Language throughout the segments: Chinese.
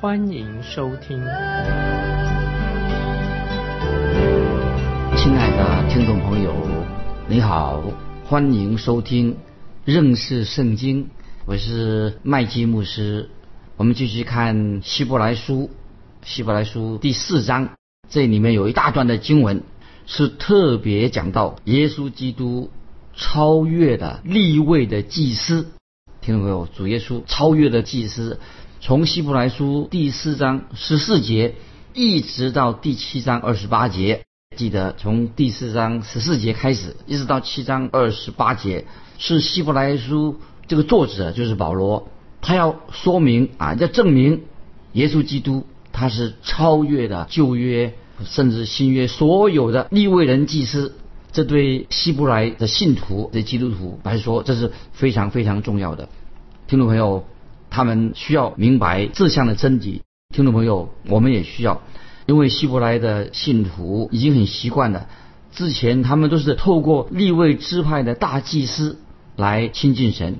欢迎收听。亲爱的听众朋友，你好，欢迎收听认识圣经。我是麦基牧师，我们继续看希伯来书，希伯来书第四章，这里面有一大段的经文是特别讲到耶稣基督超越的立位的祭司，听众朋友？主耶稣超越的祭司，从希伯来书第四章十四节一直到第七章二十八节，记得从第四章十四节开始，一直到七章二十八节，是希伯来书。这个作者就是保罗，他要说明啊，要证明耶稣基督他是超越的旧约，甚至新约所有的立位人祭司。这对希伯来的信徒、的基督徒来说，这是非常非常重要的。听众朋友，他们需要明白志向的真谛。听众朋友，我们也需要，因为希伯来的信徒已经很习惯了，之前他们都是透过立位支派的大祭司来亲近神。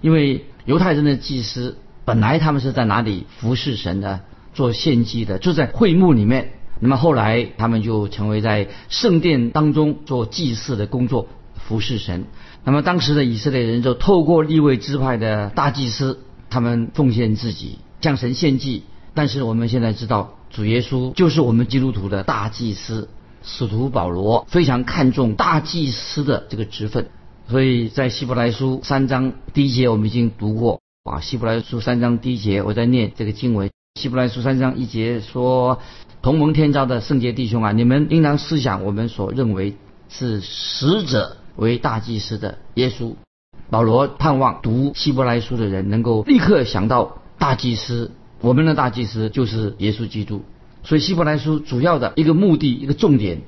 因为犹太人的祭司本来他们是在哪里服侍神的，做献祭的，就在会幕里面。那么后来他们就成为在圣殿当中做祭祀的工作，服侍神。那么当时的以色列人就透过立位支派的大祭司，他们奉献自己向神献祭。但是我们现在知道，主耶稣就是我们基督徒的大祭司。使徒保罗非常看重大祭司的这个职分。所以在希伯来书三章第一节我们已经读过啊，希伯来书三章第一节我在念这个经文。希伯来书三章一节说：“同盟天朝的圣洁弟兄啊，你们应当思想我们所认为是使者为大祭司的耶稣。”保罗盼望读希伯来书的人能够立刻想到大祭司，我们的大祭司就是耶稣基督。所以希伯来书主要的一个目的一个重点。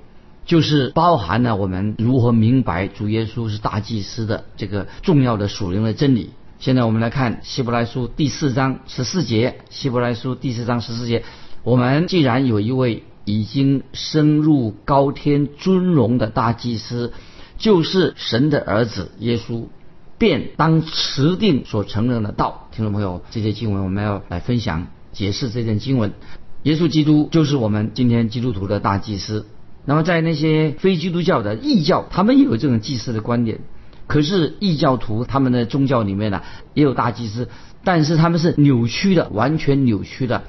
就是包含了我们如何明白主耶稣是大祭司的这个重要的属灵的真理。现在我们来看希伯来书第四章十四节。希伯来书第四章十四节，我们既然有一位已经升入高天尊荣的大祭司，就是神的儿子耶稣，便当持定所承认的道。听众朋友，这些经文我们要来分享解释这段经文。耶稣基督就是我们今天基督徒的大祭司。那么，在那些非基督教的异教，他们也有这种祭祀的观点。可是异教徒他们的宗教里面呢，也有大祭司，但是他们是扭曲的，完全扭曲的，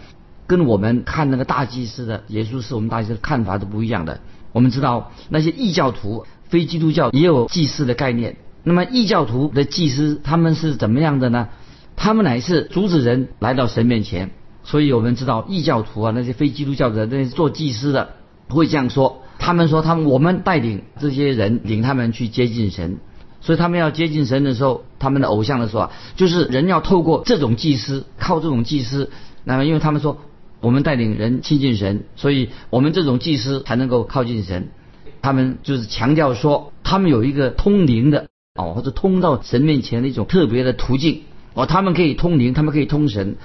跟我们看那个大祭司的耶稣是我们大祭司的看法都不一样的。我们知道那些异教徒、非基督教也有祭祀的概念。那么异教徒的祭司他们是怎么样的呢？他们乃是阻止人来到神面前。所以我们知道异教徒啊，那些非基督教的那些做祭司的会这样说。他们说，他们我们带领这些人，领他们去接近神，所以他们要接近神的时候，他们的偶像的时候啊，就是人要透过这种祭司，靠这种祭司。那么，因为他们说，我们带领人亲近神，所以我们这种祭司才能够靠近神。他们就是强调说，他们有一个通灵的哦，或者通到神面前的一种特别的途径哦，他们可以通灵，他们可以通神。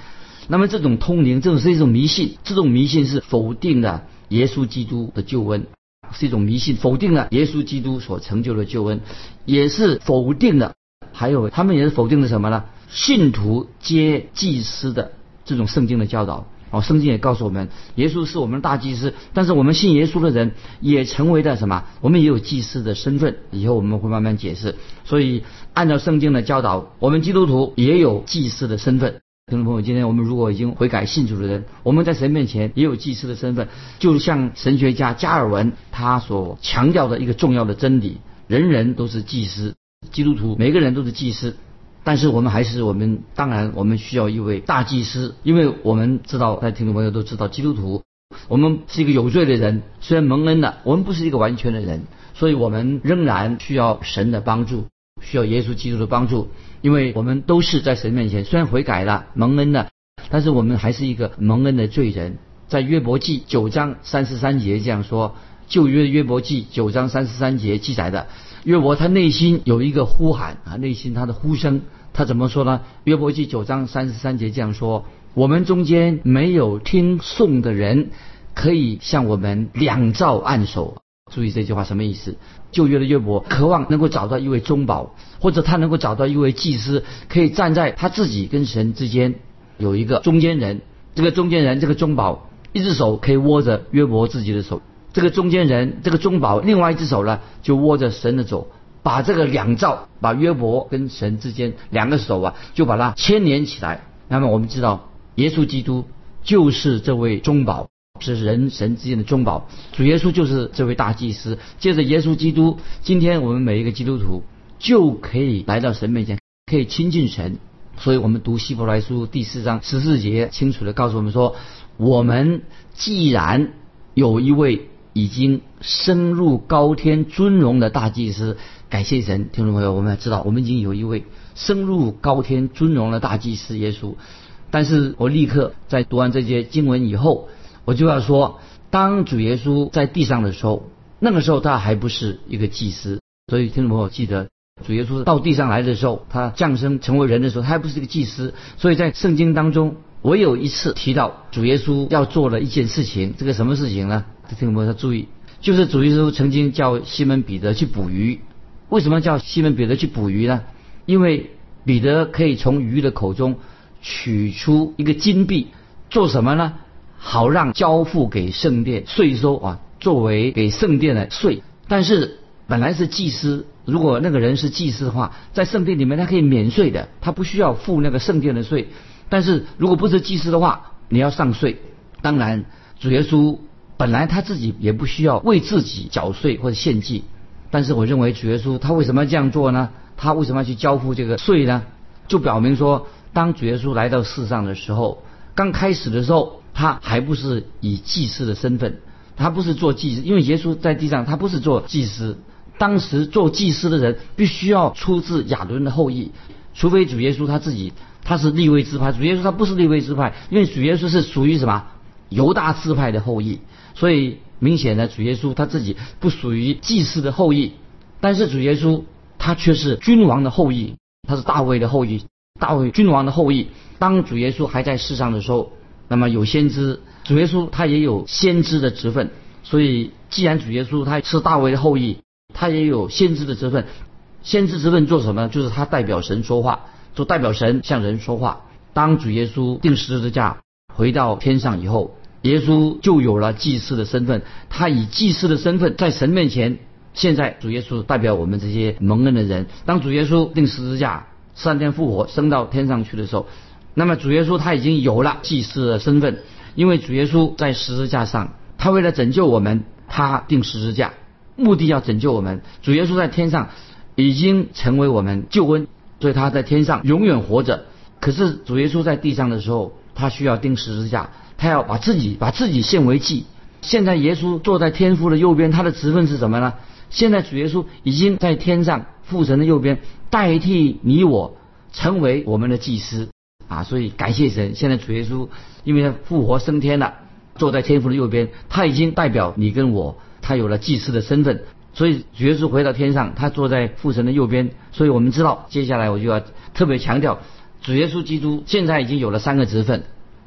那么这种通灵，这种是一种迷信，这种迷信是否定了耶稣基督的救恩。是一种迷信，否定了耶稣基督所成就的救恩，也是否定了。还有他们也是否定了什么呢？信徒皆祭司的这种圣经的教导。哦，圣经也告诉我们，耶稣是我们的大祭司，但是我们信耶稣的人也成为了什么？我们也有祭司的身份。以后我们会慢慢解释。所以按照圣经的教导，我们基督徒也有祭司的身份。听众朋友，今天我们如果已经悔改信主的人，我们在神面前也有祭司的身份，就像神学家加尔文他所强调的一个重要的真理：人人都是祭司，基督徒每个人都是祭司。但是我们还是我们，当然我们需要一位大祭司，因为我们知道，在听众朋友都知道，基督徒我们是一个有罪的人，虽然蒙恩了，我们不是一个完全的人，所以我们仍然需要神的帮助，需要耶稣基督的帮助。因为我们都是在神面前，虽然悔改了、蒙恩了，但是我们还是一个蒙恩的罪人。在约伯记九章三十三节这样说，旧约约伯记九章三十三节记载的，约伯他内心有一个呼喊啊，内心他的呼声，他怎么说呢？约伯记九章三十三节这样说：我们中间没有听颂的人，可以向我们两照按手。注意这句话什么意思？旧约的约伯渴望能够找到一位中保，或者他能够找到一位祭司，可以站在他自己跟神之间有一个中间人。这个中间人，这个中保，一只手可以握着约伯自己的手；这个中间人，这个中保，另外一只手呢就握着神的手，把这个两照，把约伯跟神之间两个手啊，就把它牵连起来。那么我们知道，耶稣基督就是这位中保。是人神之间的中保，主耶稣就是这位大祭司。借着耶稣基督，今天我们每一个基督徒就可以来到神面前，可以亲近神。所以我们读希伯来书第四章十四节，清楚的告诉我们说：我们既然有一位已经升入高天尊荣的大祭司，感谢神，听众朋友，我们要知道，我们已经有一位升入高天尊荣的大祭司耶稣。但是我立刻在读完这些经文以后。我就要说，当主耶稣在地上的时候，那个时候他还不是一个祭司。所以听众朋友记得，主耶稣到地上来的时候，他降生成为人的时候，他还不是一个祭司。所以在圣经当中，我有一次提到主耶稣要做的一件事情，这个什么事情呢？听众朋友要注意，就是主耶稣曾经叫西门彼得去捕鱼。为什么叫西门彼得去捕鱼呢？因为彼得可以从鱼的口中取出一个金币，做什么呢？好让交付给圣殿税收啊，作为给圣殿的税。但是本来是祭司，如果那个人是祭司的话，在圣殿里面他可以免税的，他不需要付那个圣殿的税。但是如果不是祭司的话，你要上税。当然，主耶稣本来他自己也不需要为自己缴税或者献祭。但是我认为主耶稣他为什么要这样做呢？他为什么要去交付这个税呢？就表明说，当主耶稣来到世上的时候，刚开始的时候。他还不是以祭司的身份，他不是做祭司，因为耶稣在地上，他不是做祭司。当时做祭司的人必须要出自亚伦的后裔，除非主耶稣他自己他是立位支派，主耶稣他不是立位支派，因为主耶稣是属于什么犹大支派的后裔，所以明显的主耶稣他自己不属于祭司的后裔，但是主耶稣他却是君王的后裔，他是大卫的后裔，大卫君王的后裔。当主耶稣还在世上的时候。那么有先知，主耶稣他也有先知的职分，所以既然主耶稣他是大卫的后裔，他也有先知的职分。先知职分做什么？就是他代表神说话，就代表神向人说话。当主耶稣定十字架回到天上以后，耶稣就有了祭司的身份，他以祭司的身份在神面前。现在主耶稣代表我们这些蒙恩的人，当主耶稣定十字架三天复活升到天上去的时候。那么主耶稣他已经有了祭司的身份，因为主耶稣在十字架上，他为了拯救我们，他定十字架，目的要拯救我们。主耶稣在天上已经成为我们救恩，所以他在天上永远活着。可是主耶稣在地上的时候，他需要钉十字架，他要把自己把自己献为祭。现在耶稣坐在天父的右边，他的职分是什么呢？现在主耶稣已经在天上父神的右边，代替你我成为我们的祭司。啊，所以感谢神，现在主耶稣因为他复活升天了，坐在天父的右边，他已经代表你跟我，他有了祭司的身份。所以主耶稣回到天上，他坐在父神的右边。所以我们知道，接下来我就要特别强调，主耶稣基督现在已经有了三个职分。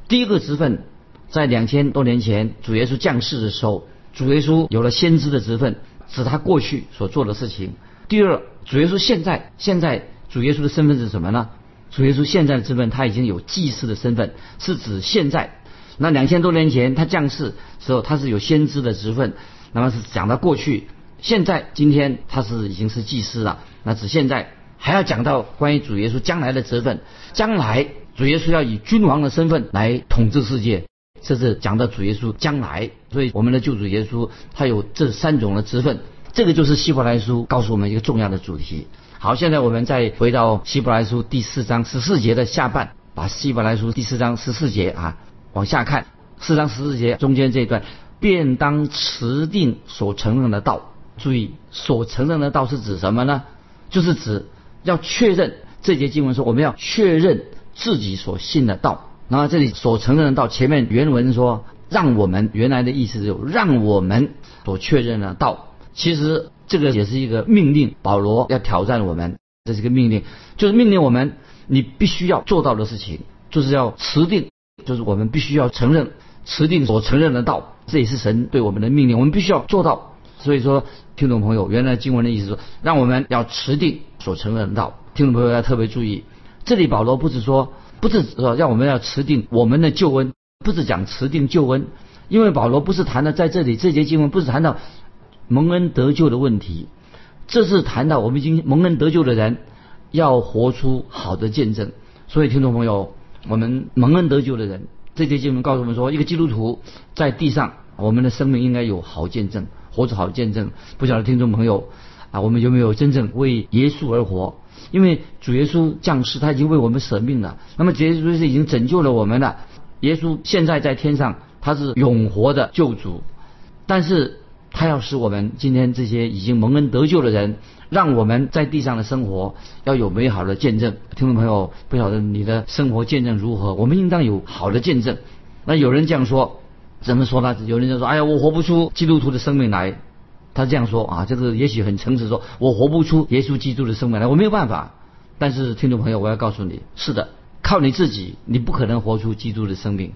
第一个职分，在两千多年前主耶稣降世的时候，主耶稣有了先知的职分，指他过去所做的事情。第二，主耶稣现在现在主耶稣的身份是什么呢？主耶稣现在的身份，他已经有祭司的身份，是指现在。那两千多年前他降世时候，他是有先知的职分，那么是讲到过去。现在今天他是已经是祭司了，那指现在还要讲到关于主耶稣将来的职分。将来主耶稣要以君王的身份来统治世界，这是讲到主耶稣将来。所以我们的救主耶稣他有这三种的职分，这个就是希伯来书告诉我们一个重要的主题。好，现在我们再回到希伯来书第四章十四节的下半，把希伯来书第四章十四节啊往下看，四章十四节中间这一段，便当持定所承认的道。注意，所承认的道是指什么呢？就是指要确认这节经文说，我们要确认自己所信的道。然后这里所承认的道，前面原文说让我们原来的意思就让我们所确认的道。其实这个也是一个命令，保罗要挑战我们，这是个命令，就是命令我们你必须要做到的事情，就是要持定，就是我们必须要承认持定所承认的道，这也是神对我们的命令，我们必须要做到。所以说，听众朋友，原来经文的意思说，让我们要持定所承认的道。听众朋友要特别注意，这里保罗不是说，不是说让我们要持定我们的救恩，不是讲持定救恩，因为保罗不是谈的在这里这节经文不是谈到蒙恩得救的问题，这是谈到我们已经蒙恩得救的人要活出好的见证。所以，听众朋友，我们蒙恩得救的人，这节经文告诉我们说，一个基督徒在地上，我们的生命应该有好见证。活出好见证，不晓得听众朋友啊，我们有没有真正为耶稣而活？因为主耶稣降世，他已经为我们舍命了。那么耶稣是已经拯救了我们了。耶稣现在在天上，他是永活的救主，但是他要使我们今天这些已经蒙恩得救的人，让我们在地上的生活要有美好的见证。听众朋友，不晓得你的生活见证如何？我们应当有好的见证。那有人这样说。怎么说呢？有人就说：“哎呀，我活不出基督徒的生命来。”他这样说啊，这个也许很诚实，说我活不出耶稣基督的生命来，我没有办法。但是听众朋友，我要告诉你，是的，靠你自己，你不可能活出基督的生命，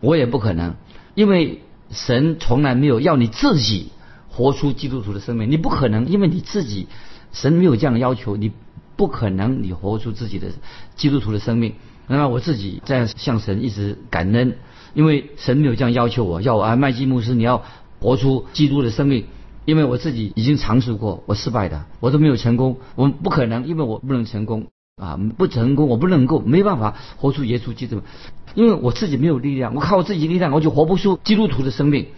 我也不可能，因为神从来没有要你自己活出基督徒的生命，你不可能，因为你自己，神没有这样的要求，你不可能你活出自己的基督徒的生命。那么我自己在向神一直感恩。因为神没有这样要求我，要我啊，麦基牧师，你要活出基督的生命。因为我自己已经尝试过，我失败的，我都没有成功。我不可能，因为我不能成功啊，不成功，我不能够，没办法活出耶稣基督。因为我自己没有力量，我靠我自己力量，我就活不出基督徒的生命。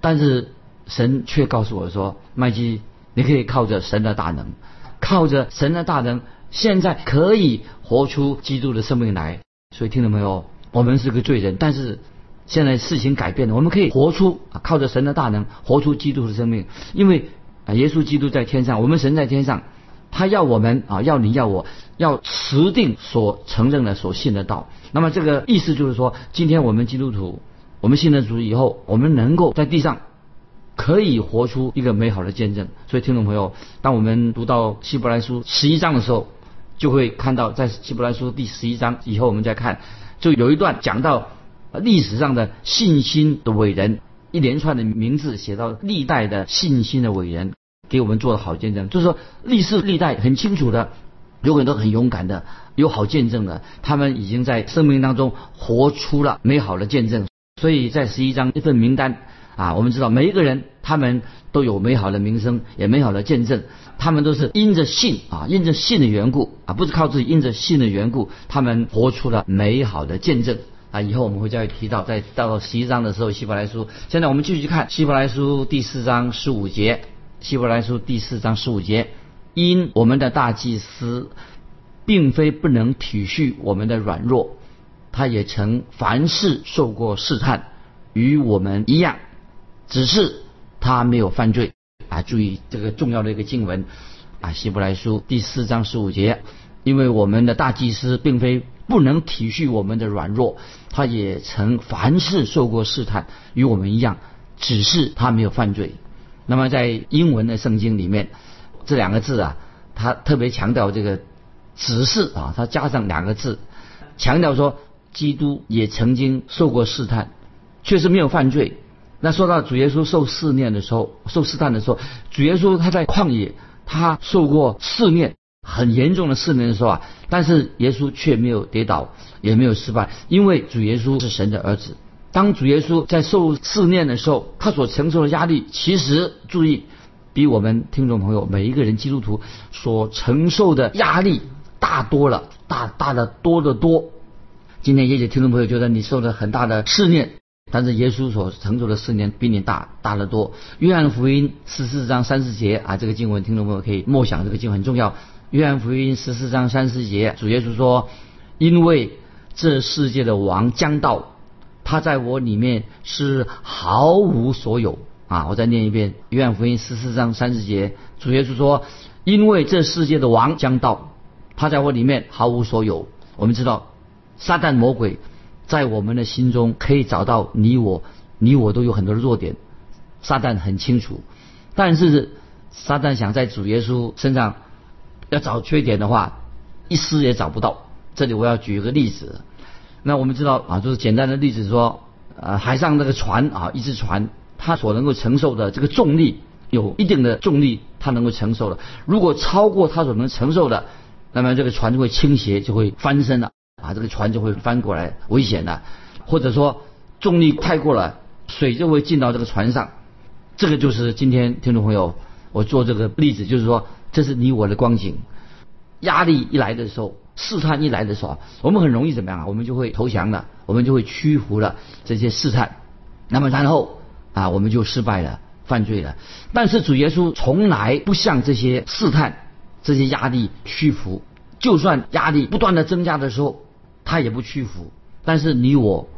但是神却告诉我说，麦基，你可以靠着神的大能，靠着神的大能，现在可以活出基督的生命来。所以听到没有？我们是个罪人，但是。现在事情改变了，我们可以活出啊，靠着神的大能活出基督的生命。因为啊，耶稣基督在天上，我们神在天上，他要我们啊，要你要我要持定所承认的、所信的道。那么这个意思就是说，今天我们基督徒，我们信了主以后，我们能够在地上可以活出一个美好的见证。所以，听众朋友，当我们读到希伯来书十一章的时候，就会看到在希伯来书第十一章以后，我们再看，就有一段讲到。历史上的信心的伟人，一连串的名字写到历代的信心的伟人，给我们做了好见证。就是说，历史历代很清楚的，有很多很勇敢的，有好见证的，他们已经在生命当中活出了美好的见证。所以在十一章一份名单啊，我们知道每一个人他们都有美好的名声，也美好的见证。他们都是因着信啊，因着信的缘故啊，不是靠自己，因着信的缘故，他们活出了美好的见证。啊，以后我们会再提到，在到十一章的时候，希伯来书。现在我们继续看希伯来书第四章十五节。希伯来书第四章十五节，因我们的大祭司，并非不能体恤我们的软弱，他也曾凡事受过试探，与我们一样，只是他没有犯罪。啊，注意这个重要的一个经文，啊，希伯来书第四章十五节，因为我们的大祭司并非。不能体恤我们的软弱，他也曾凡事受过试探，与我们一样，只是他没有犯罪。那么在英文的圣经里面，这两个字啊，他特别强调这个“只是”啊，他加上两个字，强调说基督也曾经受过试探，确实没有犯罪。那说到主耶稣受试炼的时候，受试探的时候，主耶稣他在旷野，他受过试炼。很严重的试炼的时候啊，但是耶稣却没有跌倒，也没有失败，因为主耶稣是神的儿子。当主耶稣在受试炼的时候，他所承受的压力，其实注意，比我们听众朋友每一个人基督徒所承受的压力大多了，大大的多得多。今天也许听众朋友觉得你受了很大的试炼，但是耶稣所承受的试炼比你大大得多。约翰福音十四章三十节啊，这个经文听众朋友可以默想，这个经文很重要。约翰福音十四章三十节，主耶稣说：“因为这世界的王将到，他在我里面是毫无所有。”啊，我再念一遍：约翰福音十四章三十节，主耶稣说：“因为这世界的王将到，他在我里面毫无所有。”我们知道，撒旦魔鬼在我们的心中可以找到你我你我都有很多的弱点，撒旦很清楚。但是撒旦想在主耶稣身上要找缺点的话，一丝也找不到。这里我要举一个例子。那我们知道啊，就是简单的例子说，呃，海上那个船啊，一只船，它所能够承受的这个重力有一定的重力，它能够承受的。如果超过它所能承受的，那么这个船就会倾斜，就会翻身了啊，这个船就会翻过来，危险的。或者说重力太过了，水就会进到这个船上。这个就是今天听众朋友，我做这个例子，就是说，这是你我的光景。压力一来的时候。试探一来的时候，我们很容易怎么样啊？我们就会投降了，我们就会屈服了这些试探。那么然后啊，我们就失败了，犯罪了。但是主耶稣从来不向这些试探、这些压力屈服。就算压力不断的增加的时候，他也不屈服。但是你我，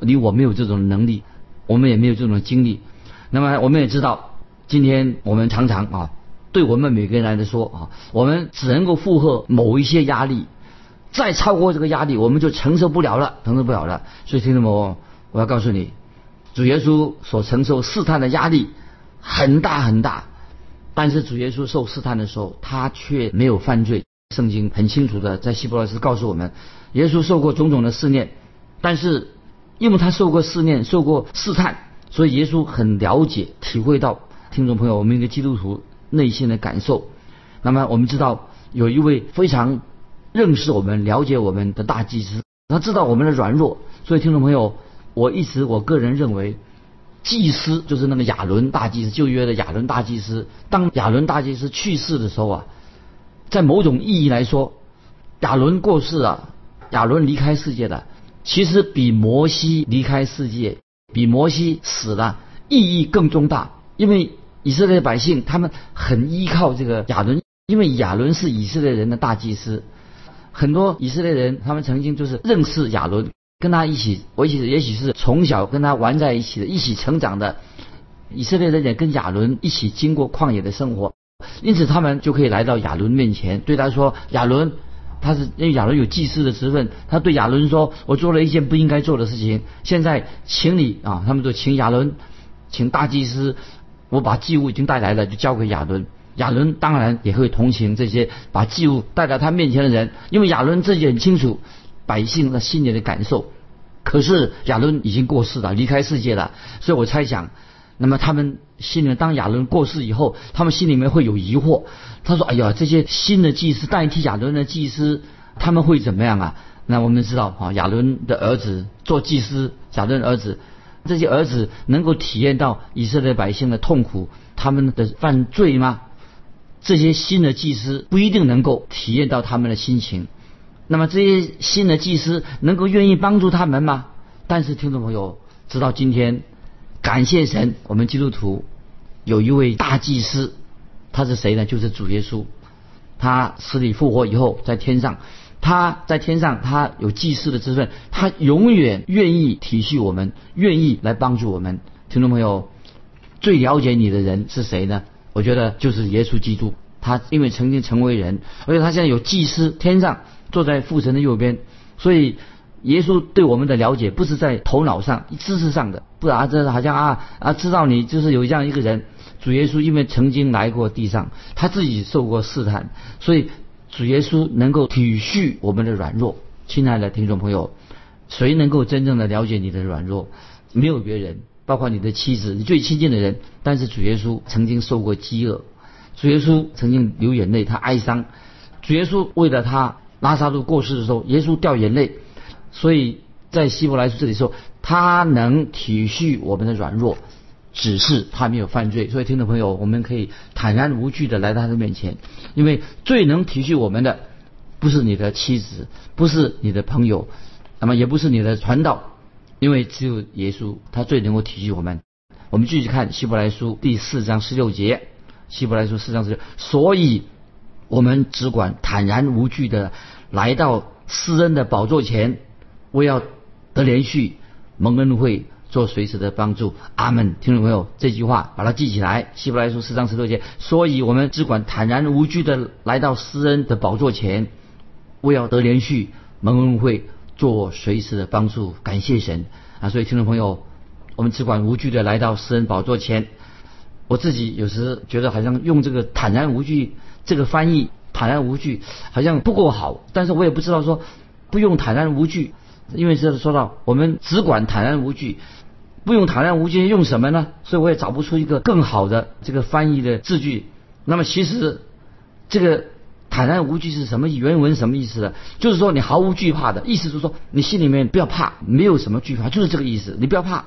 你我没有这种能力，我们也没有这种经历。那么我们也知道，今天我们常常啊。对我们每个人来说啊，我们只能够负荷某一些压力，再超过这个压力，我们就承受不了了，承受不了了。所以，听众们，我要告诉你，主耶稣所承受试探的压力很大很大，但是主耶稣受试探的时候，他却没有犯罪。圣经很清楚的在希伯来斯告诉我们，耶稣受过种种的试炼，但是因为他受过试炼、受过试探，所以耶稣很了解、体会到听众朋友，我们一个基督徒。内心的感受。那么我们知道有一位非常认识我们、了解我们的大祭司，他知道我们的软弱。所以听众朋友，我一直我个人认为，祭司就是那个亚伦大祭司，旧约的亚伦大祭司。当亚伦大祭司去世的时候啊，在某种意义来说，亚伦过世啊，亚伦离开世界的，其实比摩西离开世界、比摩西死了意义更重大，因为。以色列百姓他们很依靠这个亚伦，因为亚伦是以色列人的大祭司。很多以色列人他们曾经就是认识亚伦，跟他一起，我一起也许是从小跟他玩在一起的，一起成长的。以色列人也跟亚伦一起经过旷野的生活，因此他们就可以来到亚伦面前，对他说：“亚伦，他是因为亚伦有祭司的职分，他对亚伦说：我做了一件不应该做的事情，现在请你啊，他们就请亚伦，请大祭司。”我把祭物已经带来了，就交给亚伦。亚伦当然也会同情这些把祭物带到他面前的人，因为亚伦自己很清楚百姓的心里的感受。可是亚伦已经过世了，离开世界了，所以我猜想，那么他们心里面，当亚伦过世以后，他们心里面会有疑惑。他说：“哎呀，这些新的祭司代替亚伦的祭司，他们会怎么样啊？”那我们知道啊，亚伦的儿子做祭司，亚伦的儿子。这些儿子能够体验到以色列百姓的痛苦，他们的犯罪吗？这些新的祭司不一定能够体验到他们的心情。那么这些新的祭司能够愿意帮助他们吗？但是听众朋友直到，今天感谢神，我们基督徒有一位大祭司，他是谁呢？就是主耶稣。他死里复活以后，在天上。他在天上，他有祭司的身份，他永远愿意体恤我们，愿意来帮助我们。听众朋友，最了解你的人是谁呢？我觉得就是耶稣基督。他因为曾经成为人，而且他现在有祭司，天上坐在父神的右边，所以耶稣对我们的了解不是在头脑上、知识上的，不然这好像啊啊知道你就是有这样一个人。主耶稣因为曾经来过地上，他自己受过试探，所以。主耶稣能够体恤我们的软弱，亲爱的听众朋友，谁能够真正的了解你的软弱？没有别人，包括你的妻子，你最亲近的人。但是主耶稣曾经受过饥饿，主耶稣曾经流眼泪，他哀伤。主耶稣为了他拉萨路过世的时候，耶稣掉眼泪。所以在希伯来书这里说，他能体恤我们的软弱。只是他没有犯罪，所以听众朋友，我们可以坦然无惧的来到他的面前，因为最能体恤我们的，不是你的妻子，不是你的朋友，那么也不是你的传道，因为只有耶稣，他最能够体恤我们。我们继续看希伯来书第四章十六节，希伯来书四章十六，所以我们只管坦然无惧的来到施恩的宝座前，我要得连续蒙恩惠。做随时的帮助，阿门。听众朋友，这句话把它记起来。希伯来书四章十六节，所以我们只管坦然无惧的来到施恩的宝座前，为要得连续蒙恩惠，做随时的帮助。感谢神啊！所以听众朋友，我们只管无惧的来到施恩宝座前。我自己有时觉得好像用这个坦然无惧这个翻译，坦然无惧好像不够好，但是我也不知道说不用坦然无惧，因为这是说到我们只管坦然无惧，不用坦然无惧用什么呢？所以我也找不出一个更好的这个翻译的字句。那么其实这个坦然无惧是什么原文什么意思呢？就是说你毫无惧怕的意思，就是说你心里面不要怕，没有什么惧怕，就是这个意思。你不要怕，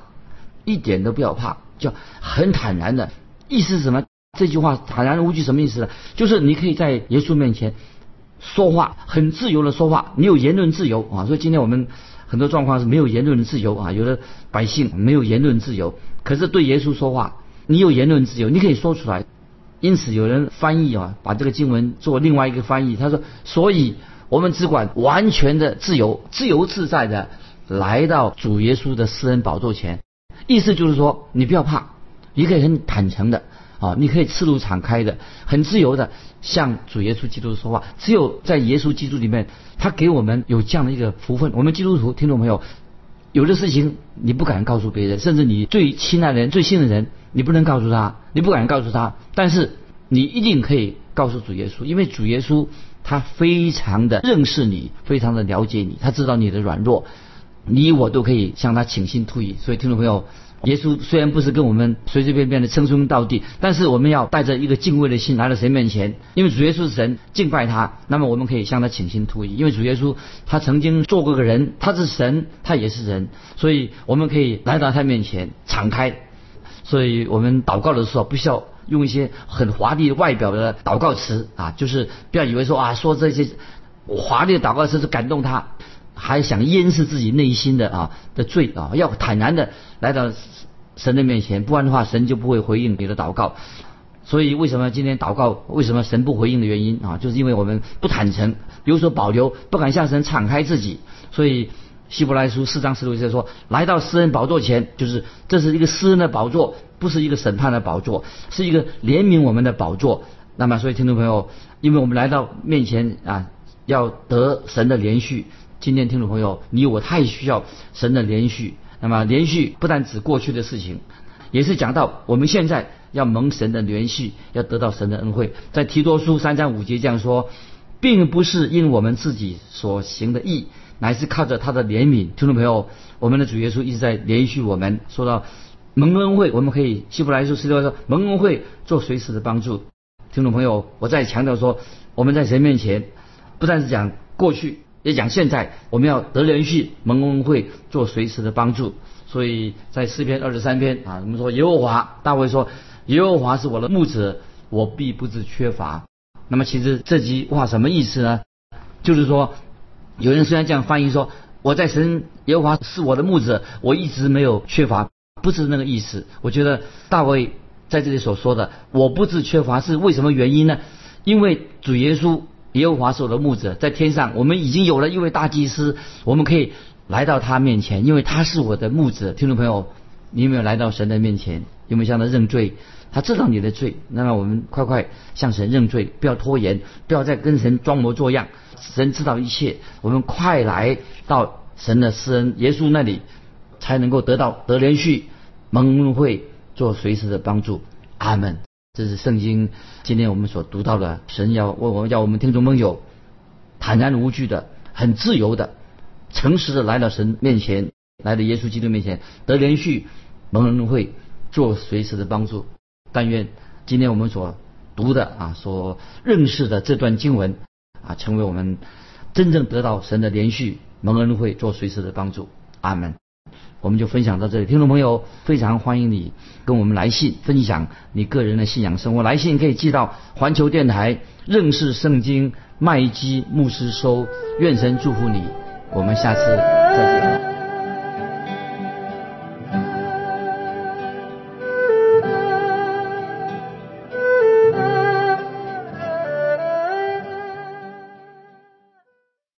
一点都不要怕，叫很坦然的。意思是什么？这句话坦然无惧什么意思呢？就是你可以在耶稣面前说话，很自由的说话，你有言论自由啊。所以今天我们很多状况是没有言论的自由啊，有的百姓没有言论自由，可是对耶稣说话，你有言论自由，你可以说出来。因此有人翻译啊，把这个经文做另外一个翻译，他说：所以我们只管完全的自由，自由自在的来到主耶稣的私人宝座前。意思就是说，你不要怕。你可以很坦诚的啊，你可以赤露敞开的，很自由的向主耶稣基督说话。只有在耶稣基督里面，他给我们有这样的一个福分。我们基督徒听众朋友，有的事情你不敢告诉别人，甚至你最亲爱的人、最信任的人，你不能告诉他，你不敢告诉他。但是你一定可以告诉主耶稣，因为主耶稣他非常的认识你，非常的了解你，他知道你的软弱，你我都可以向他倾心吐意。所以听众朋友。耶稣虽然不是跟我们随随便便的称兄道弟，但是我们要带着一个敬畏的心来到神面前，因为主耶稣是神，敬拜他，那么我们可以向他倾心吐意。因为主耶稣他曾经做过个人，他是神，他也是人，所以我们可以来到他面前敞开。所以我们祷告的时候，不需要用一些很华丽外表的祷告词啊，就是不要以为说啊说这些华丽的祷告词是感动他。还想掩饰自己内心的啊的罪啊，要坦然的来到神的面前，不然的话神就不会回应你的祷告。所以为什么今天祷告为什么神不回应的原因啊，就是因为我们不坦诚，有所保留，不敢向神敞开自己。所以希伯来书四章十六节说，来到施恩宝座前，就是这是一个施恩的宝座，不是一个审判的宝座，是一个怜悯我们的宝座。那么，所以听众朋友，因为我们来到面前啊，要得神的连续。今天听众朋友，你我太需要神的连续。那么连续不但指过去的事情，也是讲到我们现在要蒙神的连续，要得到神的恩惠。在提多书三章五节这样说，并不是因我们自己所行的义，乃是靠着他的怜悯。听众朋友，我们的主耶稣一直在连续我们。说到蒙恩惠，我们可以希伯来书十六说蒙恩惠做随时的帮助。听众朋友，我再强调说，我们在神面前不但是讲过去。也讲现在我们要得连续蒙恩会做随时的帮助，所以在诗篇二十三篇啊，我们说耶和华大卫说耶和华是我的牧者，我必不致缺乏。那么其实这句话什么意思呢？就是说有人虽然这样翻译说我在神耶和华是我的牧者，我一直没有缺乏，不是那个意思。我觉得大卫在这里所说的我不致缺乏是为什么原因呢？因为主耶稣。耶和华是我的牧者，在天上我们已经有了一位大祭司，我们可以来到他面前，因为他是我的牧者。听众朋友，你有没有来到神的面前？有没有向他认罪？他知道你的罪，那么我们快快向神认罪，不要拖延，不要再跟神装模作样。神知道一切，我们快来到神的施恩耶稣那里，才能够得到得连续蒙恩会做随时的帮助。阿门。这是圣经今天我们所读到的，神要问我们，要我们听众朋友坦然无惧的、很自由的、诚实的来到神面前，来到耶稣基督面前，得连续蒙恩会做随时的帮助。但愿今天我们所读的啊，所认识的这段经文啊，成为我们真正得到神的连续蒙恩会做随时的帮助。阿门。我们就分享到这里，听众朋友非常欢迎你跟我们来信分享你个人的信仰生活。来信可以寄到环球电台认识圣经麦基牧师收。愿神祝福你，我们下次再见。